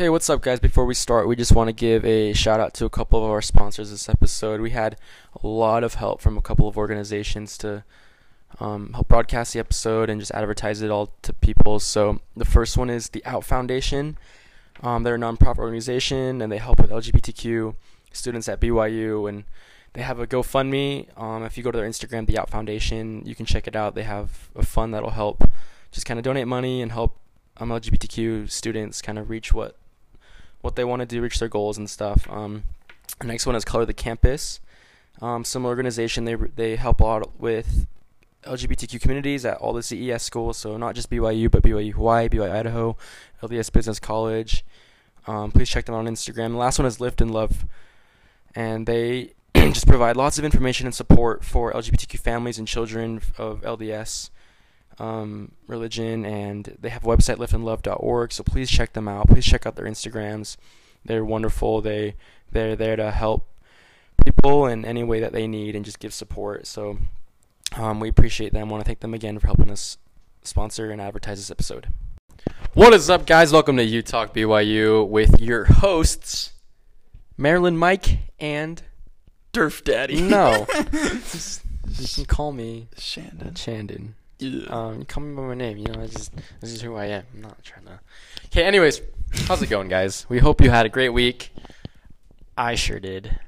Hey, what's up, guys? Before we start, we just want to give a shout out to a couple of our sponsors this episode. We had a lot of help from a couple of organizations to um, help broadcast the episode and just advertise it all to people. So, the first one is the Out Foundation. Um, they're a nonprofit organization and they help with LGBTQ students at BYU. And they have a GoFundMe. Um, if you go to their Instagram, the Out Foundation, you can check it out. They have a fund that'll help just kind of donate money and help um, LGBTQ students kind of reach what what they want to do, reach their goals and stuff. Um, the next one is Color the Campus. Um, similar organization. They they help a lot with LGBTQ communities at all the CES schools. So not just BYU, but BYU Hawaii, BYU Idaho, LDS Business College. Um, please check them out on Instagram. The last one is Lift and Love, and they just provide lots of information and support for LGBTQ families and children of LDS um, religion, and they have a website liftandlove.org. So please check them out. Please check out their Instagrams. They're wonderful. They they're there to help people in any way that they need and just give support. So um, we appreciate them. Want to thank them again for helping us sponsor and advertise this episode. What is up, guys? Welcome to You Talk BYU with your hosts, Marilyn, Mike, and Durf Daddy. no, just, you can call me Shandon. Chandon. Yeah. Um, call me by my name. You know, I just this is who I am. I'm not trying to. Okay. Anyways, how's it going, guys? We hope you had a great week. I sure did,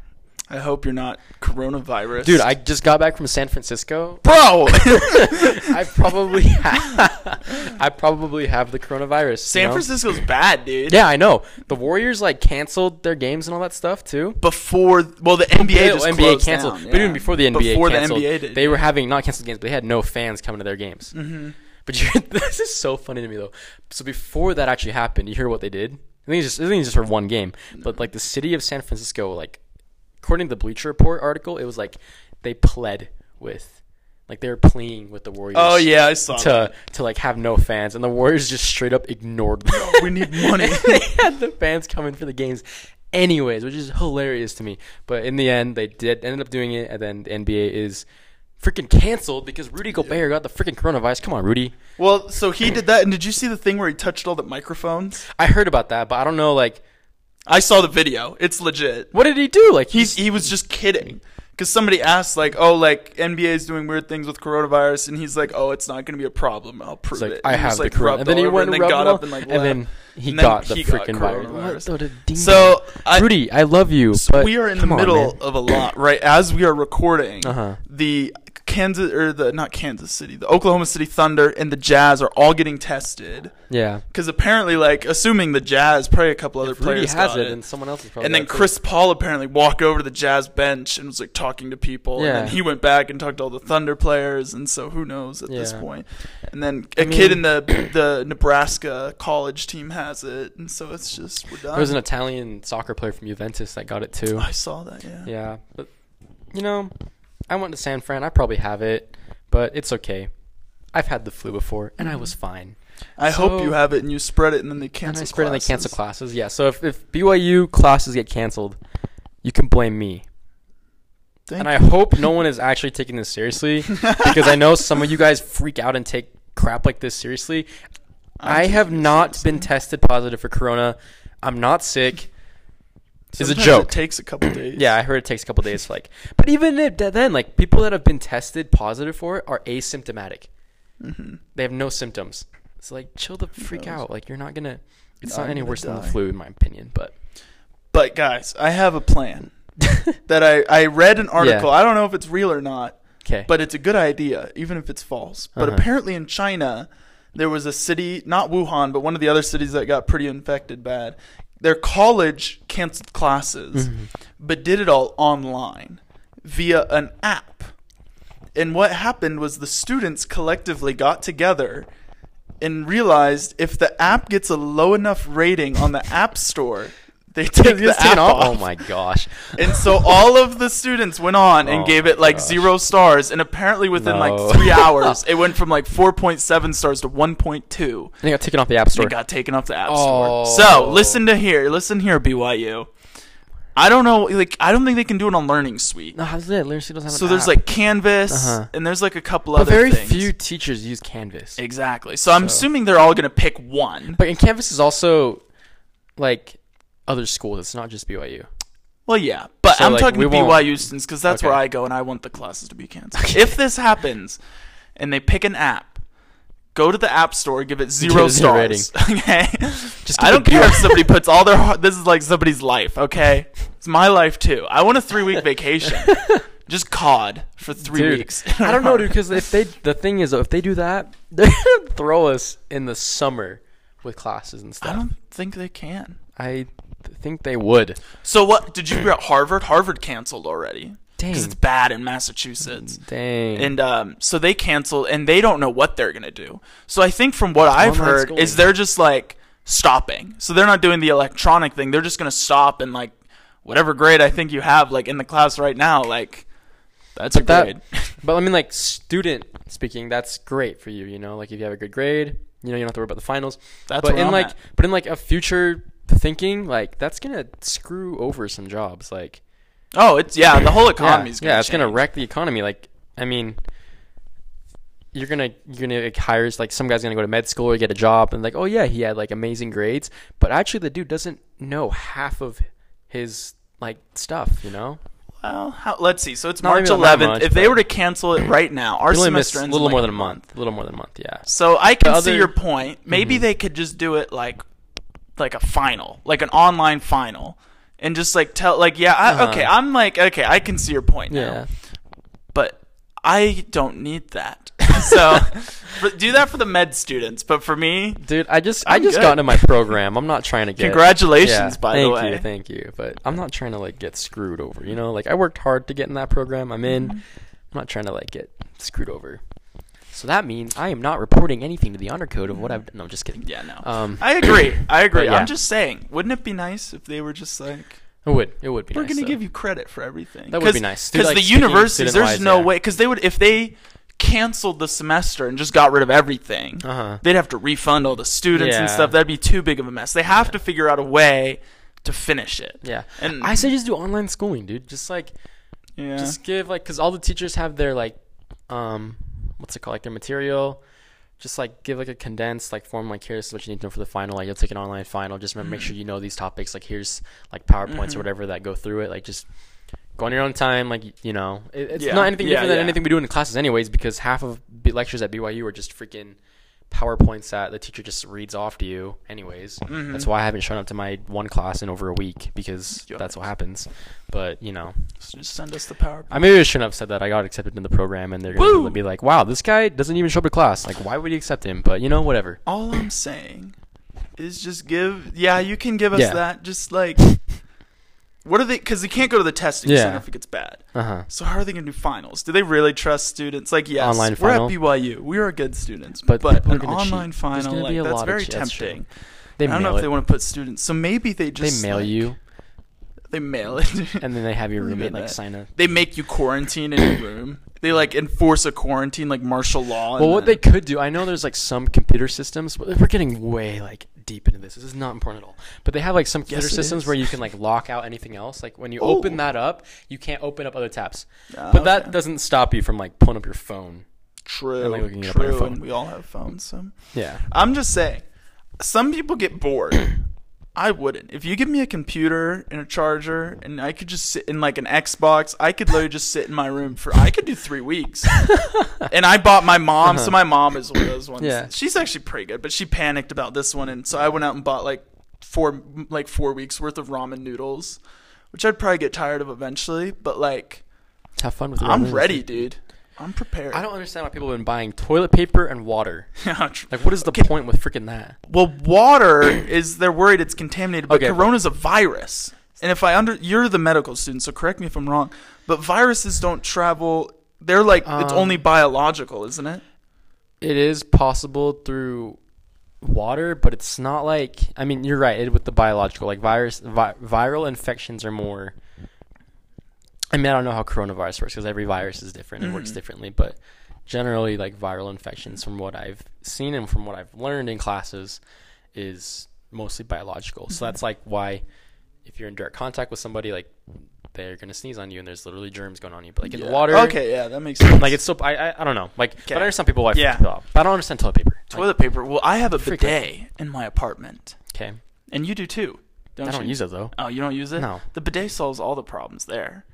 I hope you're not coronavirus. dude. I just got back from San Francisco. Bro! I probably have, I probably have the coronavirus. you San know? Francisco's bad, dude. Yeah, I know. The Warriors like canceled their games and all that stuff too. Before, well, the NBA Yeah, just NBA canceled, down, but even before the NBA Before canceled, the NBA did. they were having not canceled games, but they had no fans coming to their games. Mm-hmm. But you, this is so funny to me though. So before that actually happened, you hear what they did? I think it's just I think it's just for one game. But like the city of San Francisco, like according to the Bleacher Report article, it was like they pled with, like they were pleading with the Warriors. Oh, yeah, I saw To that. to like have no fans, and the Warriors just straight up ignored them. We need money. they had the fans coming for the games, anyways, which is hilarious to me. But in the end, they did ended up doing it, and then the NBA is freaking canceled because Rudy Gobert got the freaking coronavirus. Come on, Rudy. well, so he did that, and did you see the thing where he touched all the microphones? I heard about that, but I don't know. Like, I saw the video. It's legit. what did he do? Like, He's he was just kidding. Because somebody asked, like, oh, like, NBA is doing weird things with coronavirus, and he's like, oh, it's not going to be a problem. I'll prove like, it. I And have the like, corona, and then he went and and then got up and, like, and then. He And got the he got freaking virus. coronavirus. What the ding So, I, Rudy, I love you, but we are in the come on, middle of a lot right as we are recording Uh-huh. the kansas or the not kansas city the oklahoma city thunder and the jazz are all getting tested Yeah, because apparently like assuming the jazz probably a couple other if Rudy players has got it, it, and someone else is probably. and then got it, chris paul apparently walked over to the jazz bench and was like talking to people Yeah. and then he went back and talked to all the thunder players and so who knows at this point. point and then a I kid in the the nebraska college team has it and so it's just we're done There was an Italian soccer player from Juventus that got it too. i saw that yeah Yeah, but you know, I went to San Fran. I probably have it, but it's okay. I've had the flu before, and I was mm-hmm. fine. I hope you have it and you spread it and then they And cancel I spread and they classes. cancel classes. Yeah, so if, if BYU classes get canceled, you can blame me. Thank and I hope no one is actually taking this seriously because I know some of you guys freak out and take crap like this seriously. I'm I have not been tested positive for corona. I'm not sick. It's a Sometimes joke. It takes a couple days. Yeah, I heard it takes a couple days. Like, but even if, then, like people that have been tested positive for it are asymptomatic. hmm They have no symptoms. So like, chill the freak out. Like, you're not gonna. It's I'm not any worse than the flu, in my opinion. But But guys, I have a plan that I I read an article. I don't know if it's real or not, okay. but it's a good idea, even if it's false. But Uh-huh. apparently in China, there was a city, not Wuhan, but one of the other cities that got pretty infected bad. Their college canceled classes, Mhm. but did it all online via an app. And what happened was the students collectively got together and realized if the app gets a low enough rating on the App Store, they took the It's app off. off. Oh my gosh. And so all of the students went on and Oh gave it like gosh. zero stars, and apparently within No. like three hours, it went from like 4.7 stars to 1.2. And They got taken off the app store. It got taken off the App Oh. Store. So listen to here, listen here, BYU. I don't know, like I don't think they can do it on Learning Suite. no, how's it? Suite doesn't have So an there's app. like Canvas, Uh-huh. and there's like a couple but other very things. few teachers use Canvas. Exactly. So I'm assuming they're all gonna pick one. But and Canvas is also like other schools. It's not just BYU. Well, yeah, but So, I'm like, talking to BYU students because that's where I go, and I want the classes to be canceled. If this happens, and they pick an app, go to the app store, give it zero zero stars. okay, Just I don't care if somebody puts all their. heart- This is like somebody's life. Okay, it's my life too. I want a three week vacation. Just COD for three Dude, weeks. I don't know, dude. Because if they, the thing is, if they do that, they're gonna throw us in the summer with classes and stuff. I don't think they can. I think they would. So what? Did you hear about Harvard? Harvard canceled already Dang. because it's bad in Massachusetts. Dang. and um, so they cancel and they don't know what they're gonna do. So I think from what I've Online heard schooling. is they're just like stopping. So they're not doing the electronic thing. They're just gonna stop and like whatever grade I think you have like in the class right now, like that's a But that- grade. But I mean, like student speaking, that's great for you. You know, like if you have a good grade, you know, you don't have to worry about the finals. That's but in I'm like, at. but in like a future thinking, like that's gonna screw over some jobs. Like, oh, it's yeah, the whole yeah, economy's gonna yeah, it's gonna wreck the economy. Like, I mean, you're gonna you're gonna like, hire like some guy's gonna go to med school or get a job and like, oh yeah, he had like amazing grades, but actually the dude doesn't know half of his like stuff. You know, Well, how, let's see. So it's Not March 11th. much, if they were to cancel it right now, our only missed a little more like, than a month. A little more than a month. Yeah. So I can The see your point. Maybe Mhm. they could just do it like like a final, like an online final, and just like tell like yeah, I, Uh-huh. okay, I'm like okay, I can see your point now, Yeah. but I don't need that. so for, do that for the med students, but for me, Dude, I just i I'm just good. got into my program. I'm not trying to get congratulations Yeah, by the way. Thank you, thank you. But I'm not trying to like get screwed over. You know, like I worked hard to get in that program. I'm in. Mm-hmm. I'm not trying to like get screwed over. So that means I am not reporting anything to the honor code of what I've. No, I'm just kidding. Yeah, no. Um, I agree. I agree. Yeah. I'm just saying, wouldn't it be nice if they were just like it would. It would be. we're nice, going to though. give you credit for everything. That would be nice. Because like, the speaking universities, there's student-wise, no yeah. way. Because they would if they canceled the semester and just got rid of everything. Uh-huh. They'd have to refund all the students and stuff. That'd be too big of a mess. They have to figure out a way to finish it. Yeah. And I say just do online schooling, dude. Just like yeah. just give like because all the teachers have their like um what's it called like their material. Just like give like a condensed like form like here's what you need to know for the final like you'll take an online final. Just remember, make sure you know these topics like here's like powerpoints Mhm. or whatever that go through it. Like just go on your own time like you know. It, it's Yeah. not anything Yeah, different than anything we do in the classes anyways because half of lectures at byu are just freaking powerpoints that the teacher just reads off to you anyways Mhm. that's why i haven't shown up to my one class in over a week because that's what happens but you know just send us the PowerPoint. I maybe I shouldn't have said that. I got accepted in the program, and they're Woo! gonna be like, "Wow, this guy doesn't even show up to class. Like, why would you accept him?" But you know, whatever. all I'm saying is just give. Yeah, you can give us Yeah. that. Just like. What are they? Because they can't go to the testing Yeah. center if it gets bad. Uh huh. So how are they going to do finals? Do they really trust students? Like, yes, Online we're final? at BYU. We are good students, But but, people are an gonna online cheat. There's final, gonna like, be a that's lot of very cheat- that's true. tempting. They I don't mail know if it. they want to put students. So maybe they just they mail like, you, They mail it, and then they have your roommate like sign a. they make you quarantine in your room. They like enforce a quarantine, like martial law. Well, what they could do, I know there's like some computer systems, but we're getting way like deep into this. This is not important at all. But they have like some computer Yes, it systems is. where you can like lock out anything else. Like when you open that up, you can't open up other tabs. Ah, But that doesn't stop you from like pulling up your phone. true, and, like, looking it up on your true, phone. and we all have phones. So Yeah. I'm just saying, some people get bored. I wouldn't. If you give me a computer and a charger, and I could just sit in like an Xbox, I could literally just sit in my room for. I could do three weeks. and I bought my mom, so Uh-huh. my mom is one of those ones. Yeah. she's actually pretty good, but she panicked about this one, and so I went out and bought like four like four weeks worth of ramen noodles, which I'd probably get tired of eventually. But like, Have fun with. I'm ready, dude. I'm prepared. I don't understand why people have been buying toilet paper and water. Like, what is the Okay. point with freaking that? Well, water is they're worried it's contaminated, but Okay, but- corona's a virus. And if I under you're the medical student, so correct me if I'm wrong, but viruses don't travel. They're like it's Um, only biological, isn't it? It is possible through water, but it's not like. I mean, you're right. It, with the biological, like virus, vi- viral infections are more. I mean, I don't know how coronavirus works because every virus is different and works Mhm. differently, but generally, like viral infections, from what I've seen and from what I've learned in classes, is mostly biological. So Mhm. that's like why, if you're in direct contact with somebody, like they're gonna sneeze on you and there's literally germs going on you. But like in the water, Okay, yeah, that makes sense. like it's so I, I I don't know. Like, but I Okay. understand people why Yeah. people off. But I don't understand toilet paper. Like, toilet paper. Well, I have a Freak bidet in my apartment. okay. and you do too. Don't I don't you? use it though. Oh, you don't use it? No. The bidet solves all the problems there.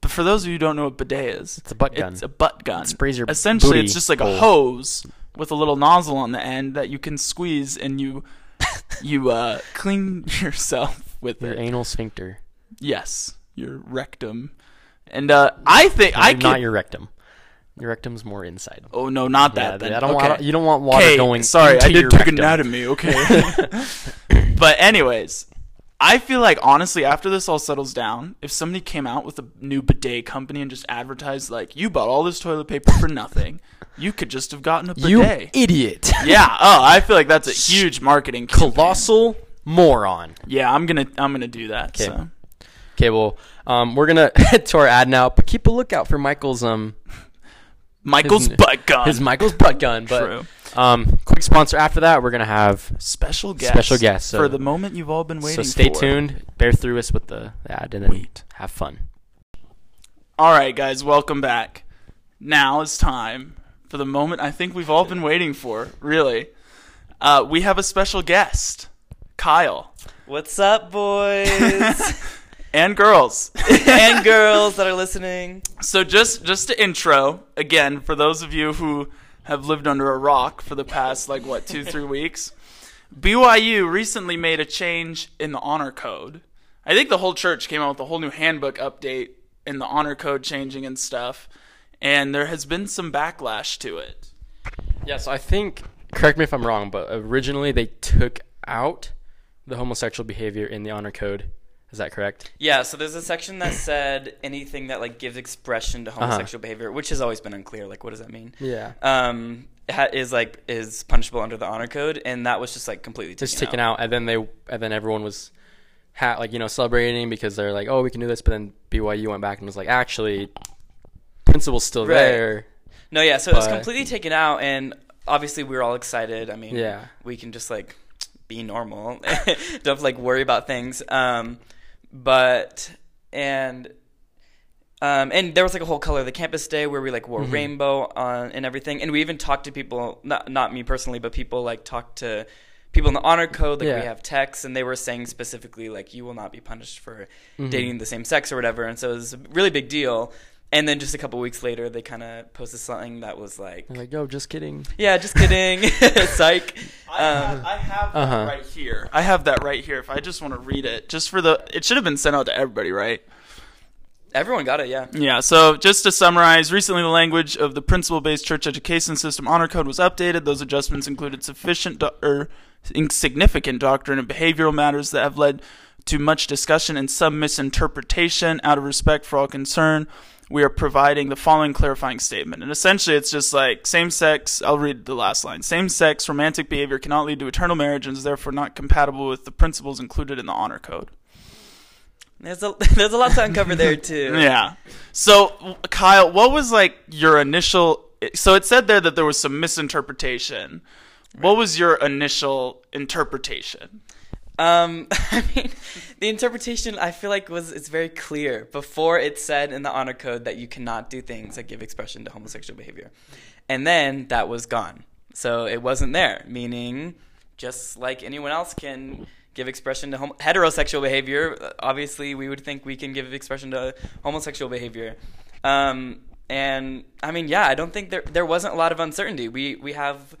But for those of you who don't know what bidet is, It's a butt gun. it's a butt gun. It sprays your Essentially, booty it's just like a hose with a little nozzle on the end that you can squeeze and you you uh, clean yourself with Your it. anal sphincter. Yes, your rectum. And uh, I think I not can. your rectum. Your rectum's more inside. oh no, not that. Yeah, then. I don't okay. want. You don't want water going. Sorry, I did your rectum. anatomy. Okay. but anyways, I feel like honestly, after this all settles down, if somebody came out with a new bidet company and just advertised like, "You bought all this toilet paper for nothing," you could just have gotten a bidet. You idiot! yeah. Oh, I feel like that's a huge marketing campaign. Colossal moron. Yeah, I'm gonna I'm gonna do that. 'Kay. So. Okay, well, um, we're gonna head to our ad now, but keep a lookout for Michael's um Michael's His- butt gun. his Michael's butt gun. But True. Um, quick sponsor after that, we're gonna have. Special guest. Special guest, so- for the moment you've all been waiting for. So stay for. tuned. Bear through us with the ad, and then Wait. have fun. All right, guys, welcome back. Now is time for the moment I think we've all been waiting for. Really, uh, we have a special guest, Kyle, What's up, boys and girls. and girls that are listening? so just just to intro again for those of you who have lived under a rock for the past like what two three weeks. BYU recently made a change in the honor code. I think the whole church came out with a whole new handbook update and the honor code changing and stuff. And there has been some backlash to it. Yeah, so I think. Correct me if I'm wrong, but originally they took out the homosexual behavior in the honor code. Is that correct? Yeah, so there's a section that said anything that like gives expression to homosexual behavior, which has always been unclear. Like, what does that mean? Yeah. Um, ha- is like is punishable under the honor code, and that was just like completely taken just taken out. and then they and then everyone was ha- like you know celebrating because they're like oh we can do this but then BYU went back and was like actually principal's still Right. there No, yeah, so it was completely taken out, and obviously we were all excited. I mean, Yeah. we can just like be normal, don't like worry about things. Um, but and um, and there was like a whole color of the campus day where we like Mm-hmm. wore rainbow on and everything, and we even talked to people, not not me personally, but people like talked to people in the honor code. Like Yeah. we have texts, and they were saying specifically like you will not be punished for Mm-hmm. dating the same sex or whatever, and so it was a really big deal. And then just a couple weeks later, they kind of posted something that was like, They're like yo just kidding "Yeah, just kidding, psych." I have, Um, I have Uh-huh. right here. I have that right here. If I just want to read it, just for the, it should have been sent out to everybody, right? everyone got it, yeah. Yeah. So just to summarize, recently the language of the principle-based church education system honor code was updated. Those adjustments included sufficient do- or significant doctrine and behavioral matters that have led to much discussion and some misinterpretation. Out of respect for all concerned, we are providing the following clarifying statement. And essentially, it's just like same-sex. I'll read the last line. Same-sex romantic behavior cannot lead to eternal marriage and is therefore not compatible with the principles included in the honor code. There's a there's a lot to uncover there too. Yeah. So, Kyle, what was like your initial? So it said there that there was some misinterpretation. What was your initial interpretation? Um, I mean, the interpretation I feel like was it's very clear before it said in the honor code that you cannot do things that give expression to homosexual behavior, and then that was gone. So it wasn't there, meaning just like anyone else can give expression to heterosexual behavior, obviously we would think we can give expression to homosexual behavior. Um, and I mean, yeah, I don't think there there wasn't a lot of uncertainty. We we have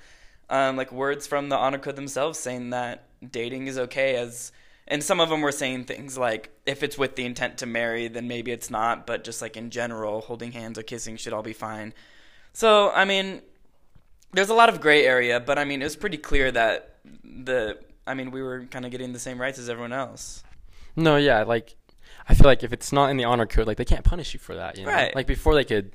um, like words from the honor code themselves saying that dating is okay as and some of them were saying things like if it's with the intent to marry then maybe it's not but just like in general holding hands or kissing should all be fine so i mean there's a lot of gray area but i mean it was pretty clear that the i mean we were kind of getting the same rights as everyone else no yeah like I feel like if it's not in the honor code like they can't punish you for that you know Right. like before they could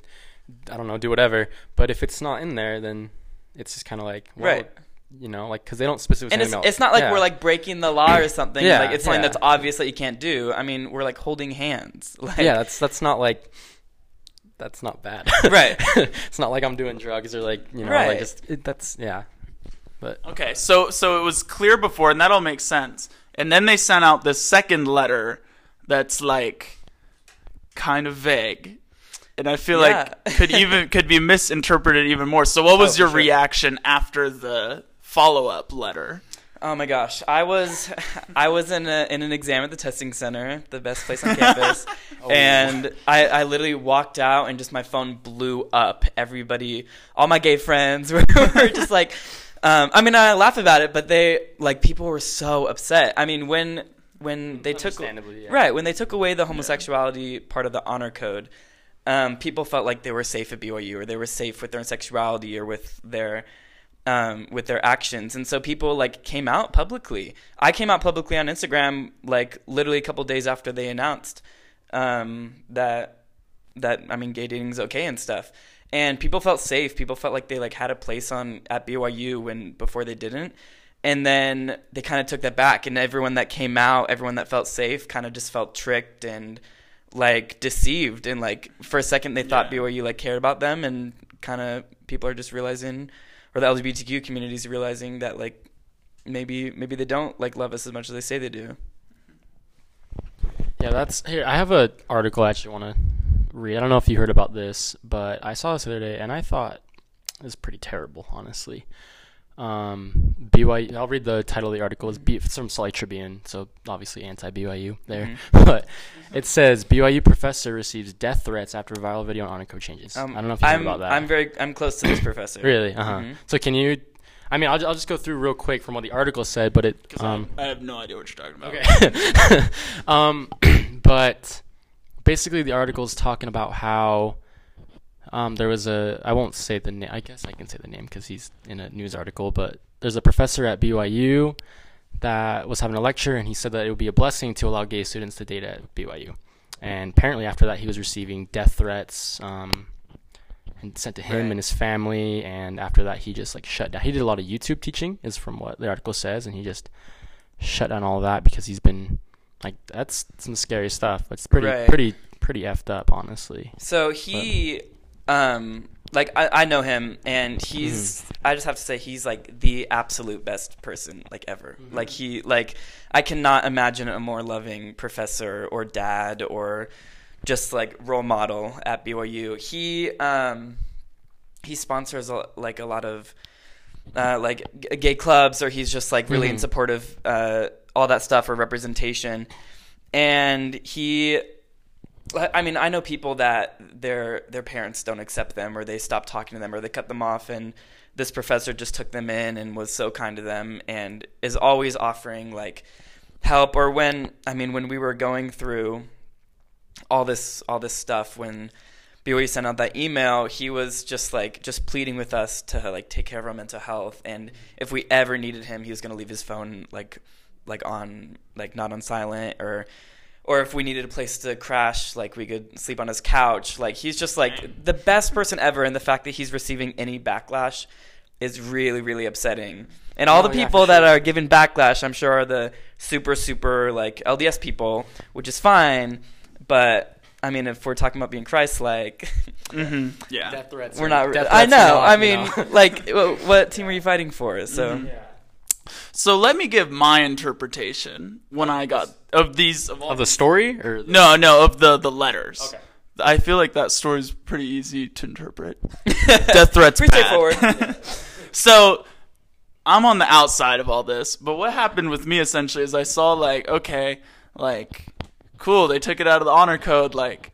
I don't know do whatever but if it's not in there then it's just kind of like well, Right. You know like because they don't specifically and it's, it's not like yeah. we're like breaking the law or something Yeah, like it's something yeah. that's obvious that you can't do i mean we're like holding hands like yeah that's that's not like that's not bad Right. it's not like I'm doing drugs or like you know Right. like just it, that's yeah but Okay, so so it was clear before, and that all makes sense. And then they sent out this second letter that's like kind of vague, and I feel Yeah. like could even could be misinterpreted even more. So, what oh, was Oh, your sure. reaction after the follow up letter? Oh my gosh, I was I was in a, in an exam at the testing center, the best place on campus, Oh. and I, I literally walked out and just my phone blew up. Everybody, all my gay friends were, were just like, um, I mean, I laugh about it, but they like people were so upset. I mean, when when they took yeah. right when they took away the homosexuality part of the honor code, um, people felt like they were safe at BYU or they were safe with their sexuality or with their um, with their actions, and so people like came out publicly. I came out publicly on Instagram like literally a couple days after they announced um, that that I mean gay dating is okay and stuff. And people felt safe. People felt like they like had a place on at BYU when before they didn't. And then they kind of took that back, and everyone that came out, everyone that felt safe, kind of just felt tricked and like deceived. And like for a second, they thought Yeah. BYU like cared about them, and kind of people are just realizing, or the LGBTQ communities realizing that like maybe maybe they don't like love us as much as they say they do. Yeah, that's here. I have an article I actually want to read. I don't know if you heard about this, but I saw this the other day, and I thought it was pretty terrible, honestly. Um, BYU. I'll read the title of the article. It's, B, it's from Salt Lake Tribune, so obviously anti BYU there. but it says BYU professor receives death threats after viral video on honor code changes. Um, I don't know if you I'm, about that. I'm very I'm close to this professor. really. Uh huh. Mhm. So can you? I mean, I'll, I'll just go through real quick from what the article said, but it. Um, I have no idea what you're talking about. Okay. um, but basically, the article is talking about how um, there was a. I won't say the name. I guess I can say the name because he's in a news article. But there's a professor at BYU that was having a lecture, and he said that it would be a blessing to allow gay students to date at BYU. And apparently, after that, he was receiving death threats. Um, and sent to him Right. and his family, and after that, he just like shut down. He did a lot of YouTube teaching, is from what the article says, and he just shut down all that because he's been like that's some scary stuff. It's pretty Right. pretty pretty effed up, honestly. So he, um, like I, I know him, and he's. Mm-hmm. I just have to say he's like the absolute best person like ever. Mm-hmm. Like he, like I cannot imagine a more loving professor or dad or just like role model at BYU. He, um, he sponsors a, like a lot of uh, like g- gay clubs, or he's just like really in Mhm. support of uh, all that stuff or representation. And he, I mean, I know people that their their parents don't accept them, or they stop talking to them, or they cut them off, and this professor just took them in and was so kind to them, and is always offering like help. Or when I mean, when we were going through all this all this stuff when BYU sent out that email, he was just like just pleading with us to like take care of our mental health, and if we ever needed him, he was gonna leave his phone like like on like not on silent or or if we needed a place to crash, like we could sleep on his couch. Like he's just like the best person ever, and the fact that he's receiving any backlash is really really upsetting. And all Oh, the yeah, people for that are giving backlash, I'm sure, are the super super like LDS people, which is fine. But I mean, if we're talking about being Christ-like, hmm Yeah. Death threats. we're not. death I know. not, I you mean, know. like, what team are you fighting for? So. Mhm. So let me give my interpretation when I got of these of, all of the story or the- no no of the the letters. Okay. I feel like that story's pretty easy to interpret. Death threats. Pretty bad. straightforward. So I'm on the outside of all this, but what happened with me essentially is I saw like, okay, like, cool, they took it out of the honor code, like,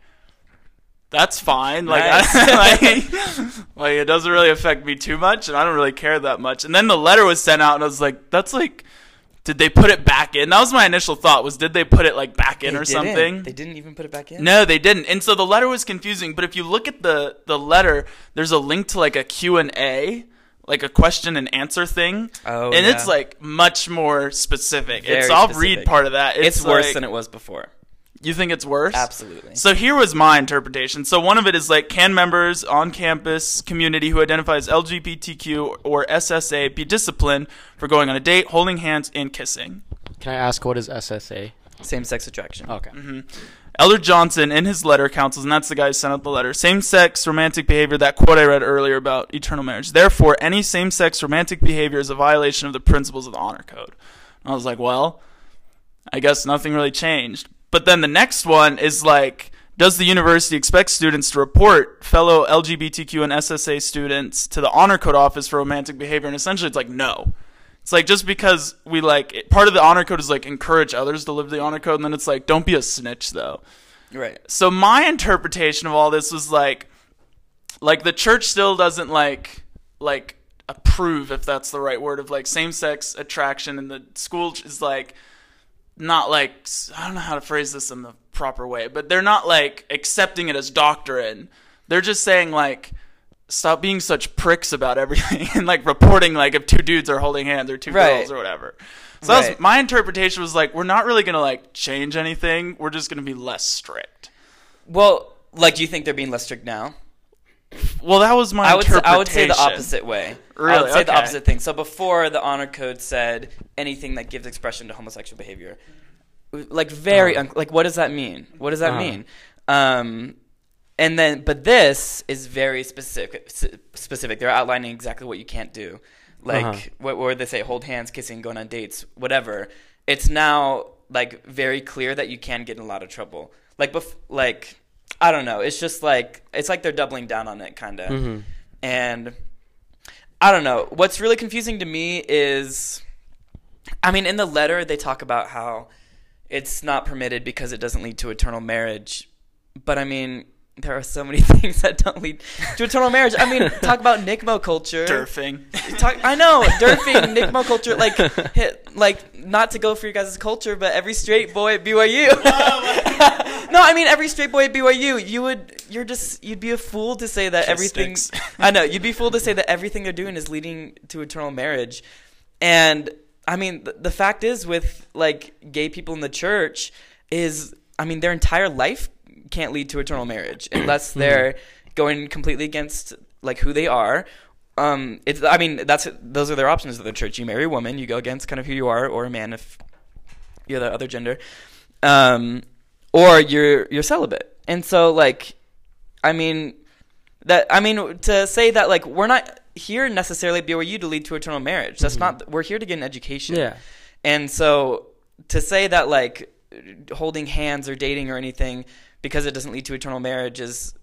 that's fine. Like, Nice. I, like, like, it doesn't really affect me too much, and I don't really care that much. And then the letter was sent out, and I was like, that's like, did they put it back in? That was my initial thought. Was did they put it like back in They or didn't. something? They didn't even put it back in. No, they didn't. And so the letter was confusing, but if you look at the the letter, there's a link to like a Q&A, like a question and answer thing. Oh, and yeah. it's like much more specific. it's Very I'll specific. read part of that. It's, It's, worse like- than it was before. You think it's worse? Absolutely. So here was my interpretation. So one of it is like, can members on campus community who identify as LGBTQ or SSA be disciplined for going on a date, holding hands, and kissing? Can I ask what is SSA? Same sex attraction. Okay. Mm-hmm. Elder Johnson, in his letter, counsels, and that's the guy who sent out the letter, same sex romantic behavior, that quote I read earlier about eternal marriage. Therefore, any same sex romantic behavior is a violation of the principles of the honor code. And I was like, well, I guess nothing really changed. But then the next one is like, does the university expect students to report fellow LGBTQ and SSA students to the honor code office for romantic behavior? And essentially, it's like, no. It's like just because we like it- part of the honor code is like encourage others to live the honor code, and then it's like don't be a snitch though. Right. So my interpretation of all this was like, like the church still doesn't like like approve if that's the right word of like same sex attraction, and the school is like not like I don't know how to phrase this in the proper way, but they're not like accepting it as doctrine. They're just saying like stop being such pricks about everything and like reporting like if two dudes are holding hands or two Right. girls or whatever. So that was, my interpretation was like we're not really gonna like change anything. We're just gonna be less strict. Well, like, do you think they're being less strict now? Well, that was my I would. I would say the opposite way. I Really? would say the opposite thing. So before the honor code said anything that gives expression to homosexual behavior, like very Uh-huh. un- like what does that mean? What does that Uh-huh. mean? Um, and then but this is very specific. Specific. They're outlining exactly what you can't do. Like Uh-huh. what where they say hold hands, kissing, going on dates, whatever. It's now like very clear that you can get in a lot of trouble. Like bef- like I don't know. It's just like it's like they're doubling down on it, kind of. Mhm. And I don't know. What's really confusing to me is, I mean, in the letter they talk about how it's not permitted because it doesn't lead to eternal marriage. But I mean, there are so many things that don't lead to eternal marriage. I mean, talk about NCMO culture. Derfing. Talk, I know, derping, NCMO culture, like, hit, like, not to go for your guys' culture, but every straight boy at BYU. no, I mean, every straight boy at BYU, you would, you're just, you'd be a fool to say that everything. I know, you'd be a fool to say that everything they're doing is leading to eternal marriage. And, I mean, the, the fact is with, like, gay people in the church is, I mean, their entire life can't lead to eternal marriage unless they're going completely against like who they are. Um, it's I mean that's those are their options of the church. You marry a woman, you go against kind of who you are, or a man if you're the other gender, um, or you're you're celibate. And so like, I mean that I mean to say that like we're not here necessarily at BYU to lead to eternal marriage. That's not we're here to get an education. Yeah. And so to say that like holding hands or dating or anything because it doesn't lead to eternal marriage is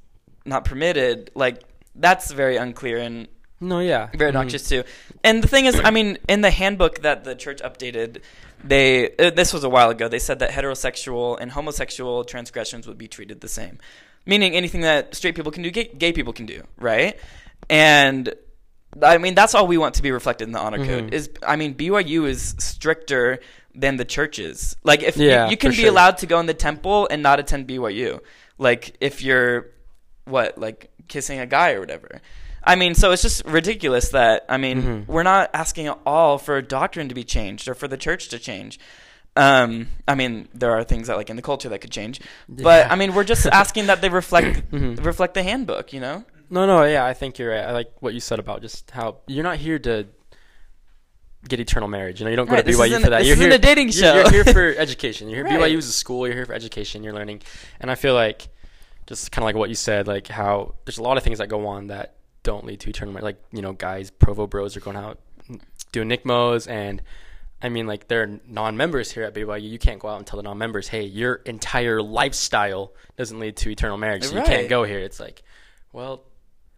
not permitted, like that's very unclear and No, yeah. very Mhm. obnoxious too. And the thing is, I mean, in the handbook that the church updated, they uh, this was a while ago. They said that heterosexual and homosexual transgressions would be treated the same, meaning anything that straight people can do, gay, gay people can do, right? And I mean, that's all we want to be reflected in the honor code. Mhm. Is I mean, BYU is stricter than the churches. Like, if Yeah, you, you can be sure. allowed to go in the temple and not attend BYU, like if you're what like kissing a guy or whatever. I mean, so it's just ridiculous that I mean Mhm. we're not asking at all for a doctrine to be changed or for the church to change. Um, I mean, there are things that like in the culture that could change, but Yeah. I mean, we're just asking that they reflect Mhm. reflect the handbook. You know? No, no, yeah, I think you're right. I like what you said about just how you're not here to get eternal marriage. You know, you don't go Right, to BYU for that. you're here, a dating you're- You're, here for education. You're here. Right. BYU is a school. You're here for education. You're learning, and I feel like just kind of like what you said, like how there's a lot of things that go on that don't lead to eternal marriage. Like you know, guys, Provo bros are going out doing NCMOs and. I mean, like they're non-members here at BYU. You can't go out and tell the non-members, "Hey, your entire lifestyle doesn't lead to eternal marriage, so you can't go here." It's like, well,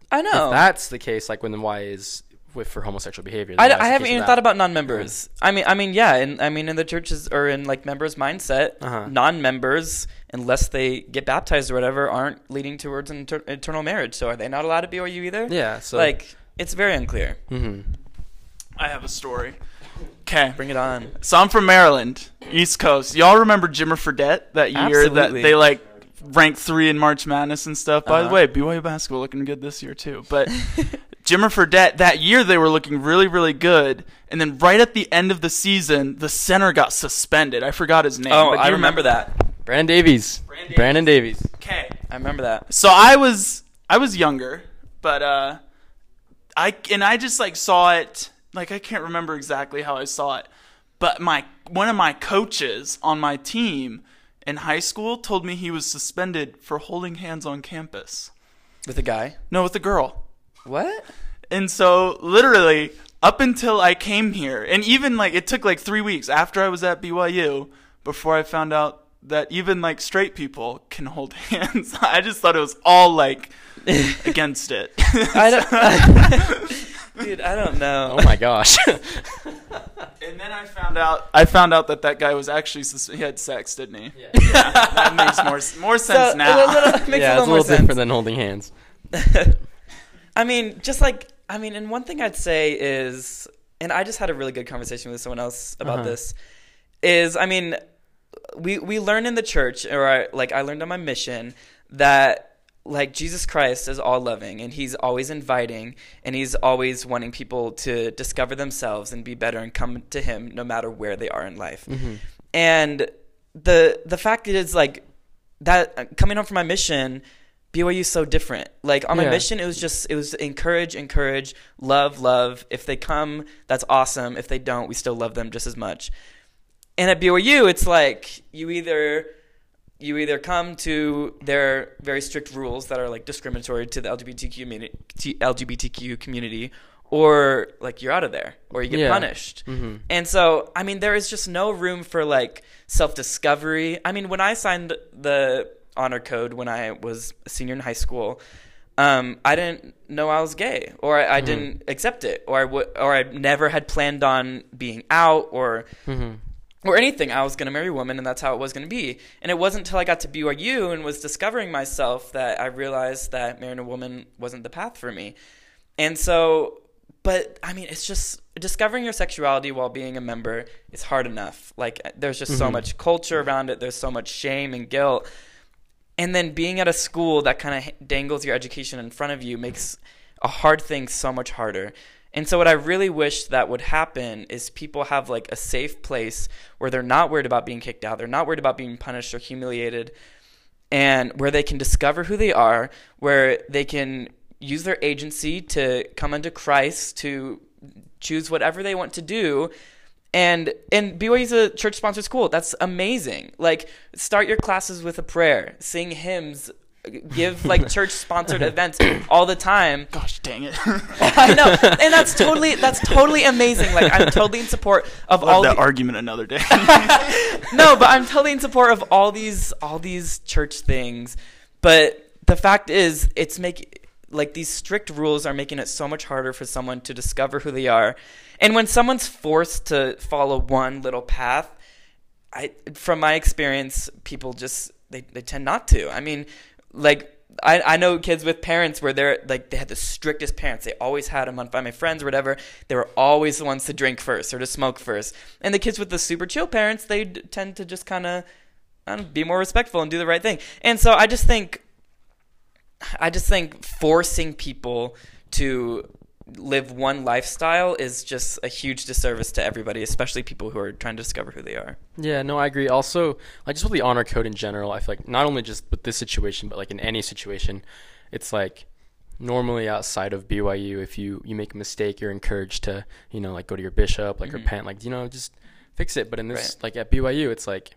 I know. if that's the case, like when the why is with for homosexual behavior, I, then why is I haven't even thought about non-members. I mean, I mean, yeah, and I mean, in the churches or in like members' mindset, Uh-huh. non-members, unless they get baptized or whatever, aren't leading towards an inter- eternal marriage. So are they not allowed at BYU either? Yeah, so like it's very unclear. hmm I have a story. Okay. Bring it on. So I'm from Maryland, East Coast. Y'all remember Jimmer Fredette that year Absolutely. that they like ranked three in March Madness and stuff. By the Uh-huh. way, BYU basketball looking good this year too. But Jimmer Fredette that year they were looking really really good, and then right at the end of the season, the center got suspended. I forgot his name. Oh, but I you remember that. Brandon Davies. Brandon Brandon Davies. Okay. I remember that. So I was I was younger, but uh I and I just like saw it like I can't remember exactly how I saw it. But my one of my coaches on my team in high school told me he was suspended for holding hands on campus. With a guy. No, with a girl. What? And so literally up until I came here and even like it took like 3 weeks after I was at BYU before I found out that even like straight people can hold hands. I just thought it was all like against it. I don't. Dude, I don't know. Oh my gosh. And then I found out. I found out that that guy was actually he had sex, didn't he? Yeah. that makes more more sense So, now. a little- makes yeah, a it's a little more little sense. different than holding hands. I mean, just like I mean, and one thing I'd say is, and I just had a really good conversation with someone else about Uh-huh. this. Is I mean, we we learn in the church, or I, like I learned on my mission that like Jesus Christ is all loving and he's always inviting and he's always wanting people to discover themselves and be better and come to him no matter where they are in life. Mm-hmm. And the the fact is like that uh, coming home from my mission BYU is so different. Like on my Yeah. mission, it was just it was encourage, encourage, love, love. If they come, that's awesome. If they don't, we still love them just as much. And at BYU, it's like you either you either come to their very strict rules that are like discriminatory to the LGBTQ community, LGBTQ community, or like you're out of there, or you get Yeah. punished. Mm-hmm. And so, I mean, there is just no room for like self discovery. I mean, when I signed the honor code when I was a senior in high school, um, I didn't know I was gay, or I, I Mhm. didn't accept it, or I would, or I never had planned on being out, or Mm-hmm. or anything. I was going to marry a woman, and that's how it was going to be. And it wasn't until I got to BYU and was discovering myself that I realized that marrying a woman wasn't the path for me. And so, but I mean, it's just discovering your sexuality while being a member is hard enough. Like, there's just so Mhm. much culture around it, there's so much shame and guilt. And then being at a school that kind of dangles your education in front of you makes a hard thing so much harder. And so what I really wish that would happen is people have like a safe place where they're not worried about being kicked out, they're not worried about being punished or humiliated, and where they can discover who they are, where they can use their agency to come unto Christ, to choose whatever they want to do. And and BYU is a church sponsored school. That's amazing. Like start your classes with a prayer, sing hymns, give like church sponsored events all the time. Gosh dang it! I know, and that's totally that's totally amazing. Like I'm totally in support of all that the, argument another day. no, but I'm totally in support of all these all these church things. But the fact is, it's make like these strict rules are making it so much harder for someone to discover who they are. And when someone's forced to follow one little path, I from my experience, people just they, they tend not to. I mean, like I, I know kids with parents where they're like they had the strictest parents. They always had them on by my friends or whatever. They were always the ones to drink first or to smoke first. And the kids with the super chill parents, they tend to just kind of be more respectful and do the right thing. And so I just think I just think forcing people to live one lifestyle is just a huge disservice to everybody, especially people who are trying to discover who they are. Yeah, no, I agree. Also, like just with the honor code in general, I feel like not only just with this situation, but like in any situation, it's like normally outside of BYU, if you you make a mistake, you're encouraged to you know like go to your bishop, like Mhm. repent, like you know just fix it. But in this, Right. like at BYU, it's like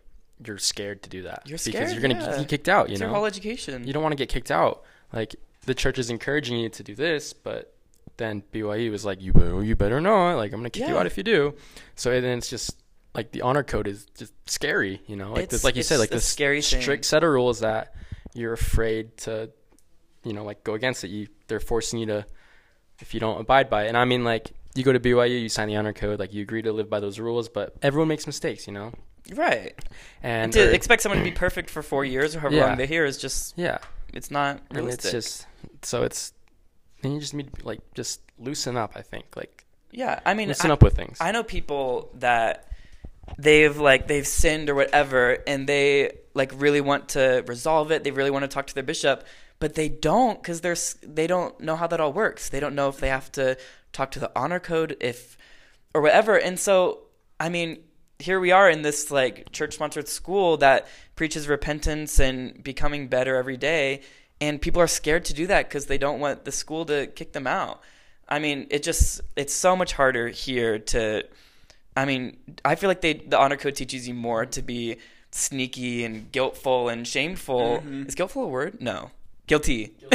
you're scared to do that You're because scared, you're gonna yeah. get kicked out. You it's know, your whole education. you don't want to get kicked out. Like the church is encouraging you to do this, but then BYU was like, you better, you better not. Like I'm gonna kick you out if you do. So and then it's just like the honor code is just scary. You know, like It's- this, like you said, like this scary thing. strict set of rules that you're afraid to, you know, like go against it. You they're forcing you to if you don't abide by it. And I mean, like you go to BYU, you sign the honor code, like you agree to live by those rules, but everyone makes mistakes. You know, right. and And to or- expect someone to be perfect for four years or however Yeah. long they're here is just yeah. It's not and realistic. it's just so it's then you just need to like just loosen up i think like yeah, I mean, loosen I, up with things I know people that they've like they've sinned or whatever, and they like really want to resolve it. They really want to talk to their bishop, but they don't because they're they don't know how that all works. They don't know if they have to talk to the honor code if or whatever. And so, I mean, here we are in this like church sponsored school that preaches repentance and becoming better every day, and people are scared to do that because they don't want the school to kick them out. I mean, it just it's so much harder here to I mean, I feel like they the honor code teaches you more to be sneaky and guiltful and shameful. Mhm. Is guiltful a word? No. Guilty. no,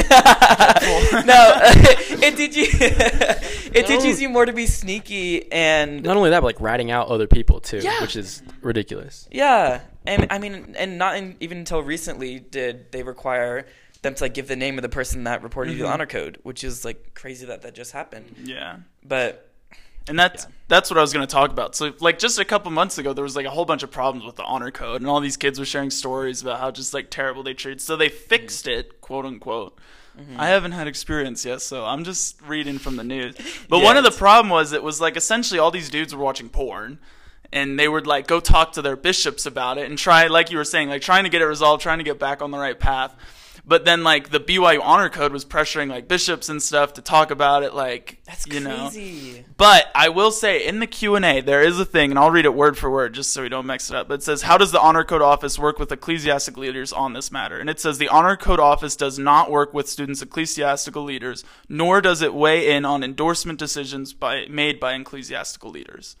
it teaches it No. teaches you more to be sneaky and not only that but like ratting out other people too Yeah. which is ridiculous yeah. And I mean, and not in, even until recently did they require them to like give the name of the person that reported you Mhm. the honor code, which is like crazy that that just happened. yeah. But And that's Yeah. that's what I was going to talk about. So like just a couple months ago there was like a whole bunch of problems with the honor code and all these kids were sharing stories about how just like terrible they treated. So they fixed it, quote unquote. Mm-hmm. I haven't had experience yet, so I'm just reading from the news. But Yeah, one of the problem was it was like essentially all these dudes were watching porn and they would like go talk to their bishops about it and try like you were saying like trying to get it resolved, trying to get back on the right path. But then like the BYU honor code was pressuring like bishops and stuff to talk about it like That's you know crazy. but I will say in the Q and A there is a thing, and I'll read it word for word just so we don't mix it up. But it says, "How does the Honor Code Office work with ecclesiastic leaders on this matter?" And it says the Honor Code Office does not work with students' ecclesiastical leaders, nor does it weigh in on endorsement decisions by made by ecclesiastical leaders.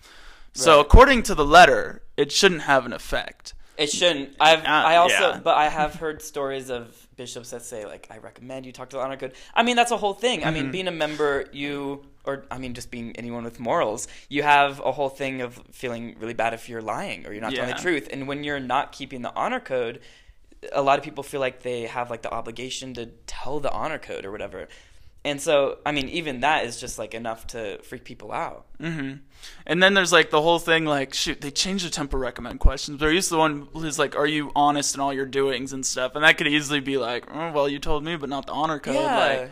So according to the letter, it shouldn't have an effect. It shouldn't. I've Uh, I also yeah. but I have heard stories of bishops that say like I recommend you talk to the honor code. I mean that's a whole thing. I Mm-hmm. mean being a member you or I mean just being anyone with morals, you have a whole thing of feeling really bad if you're lying or you're not telling the truth. And when you're not keeping the honor code, a lot of people feel like they have like the obligation to tell the honor code or whatever. And so, I mean, even that is just like enough to freak people out. hmm And then there's like the whole thing like shoot they changed the temple recommend questions. They're used to the one who's like are you honest in all your doings and stuff, and that could easily be like oh, well you told me but not the honor code. Like,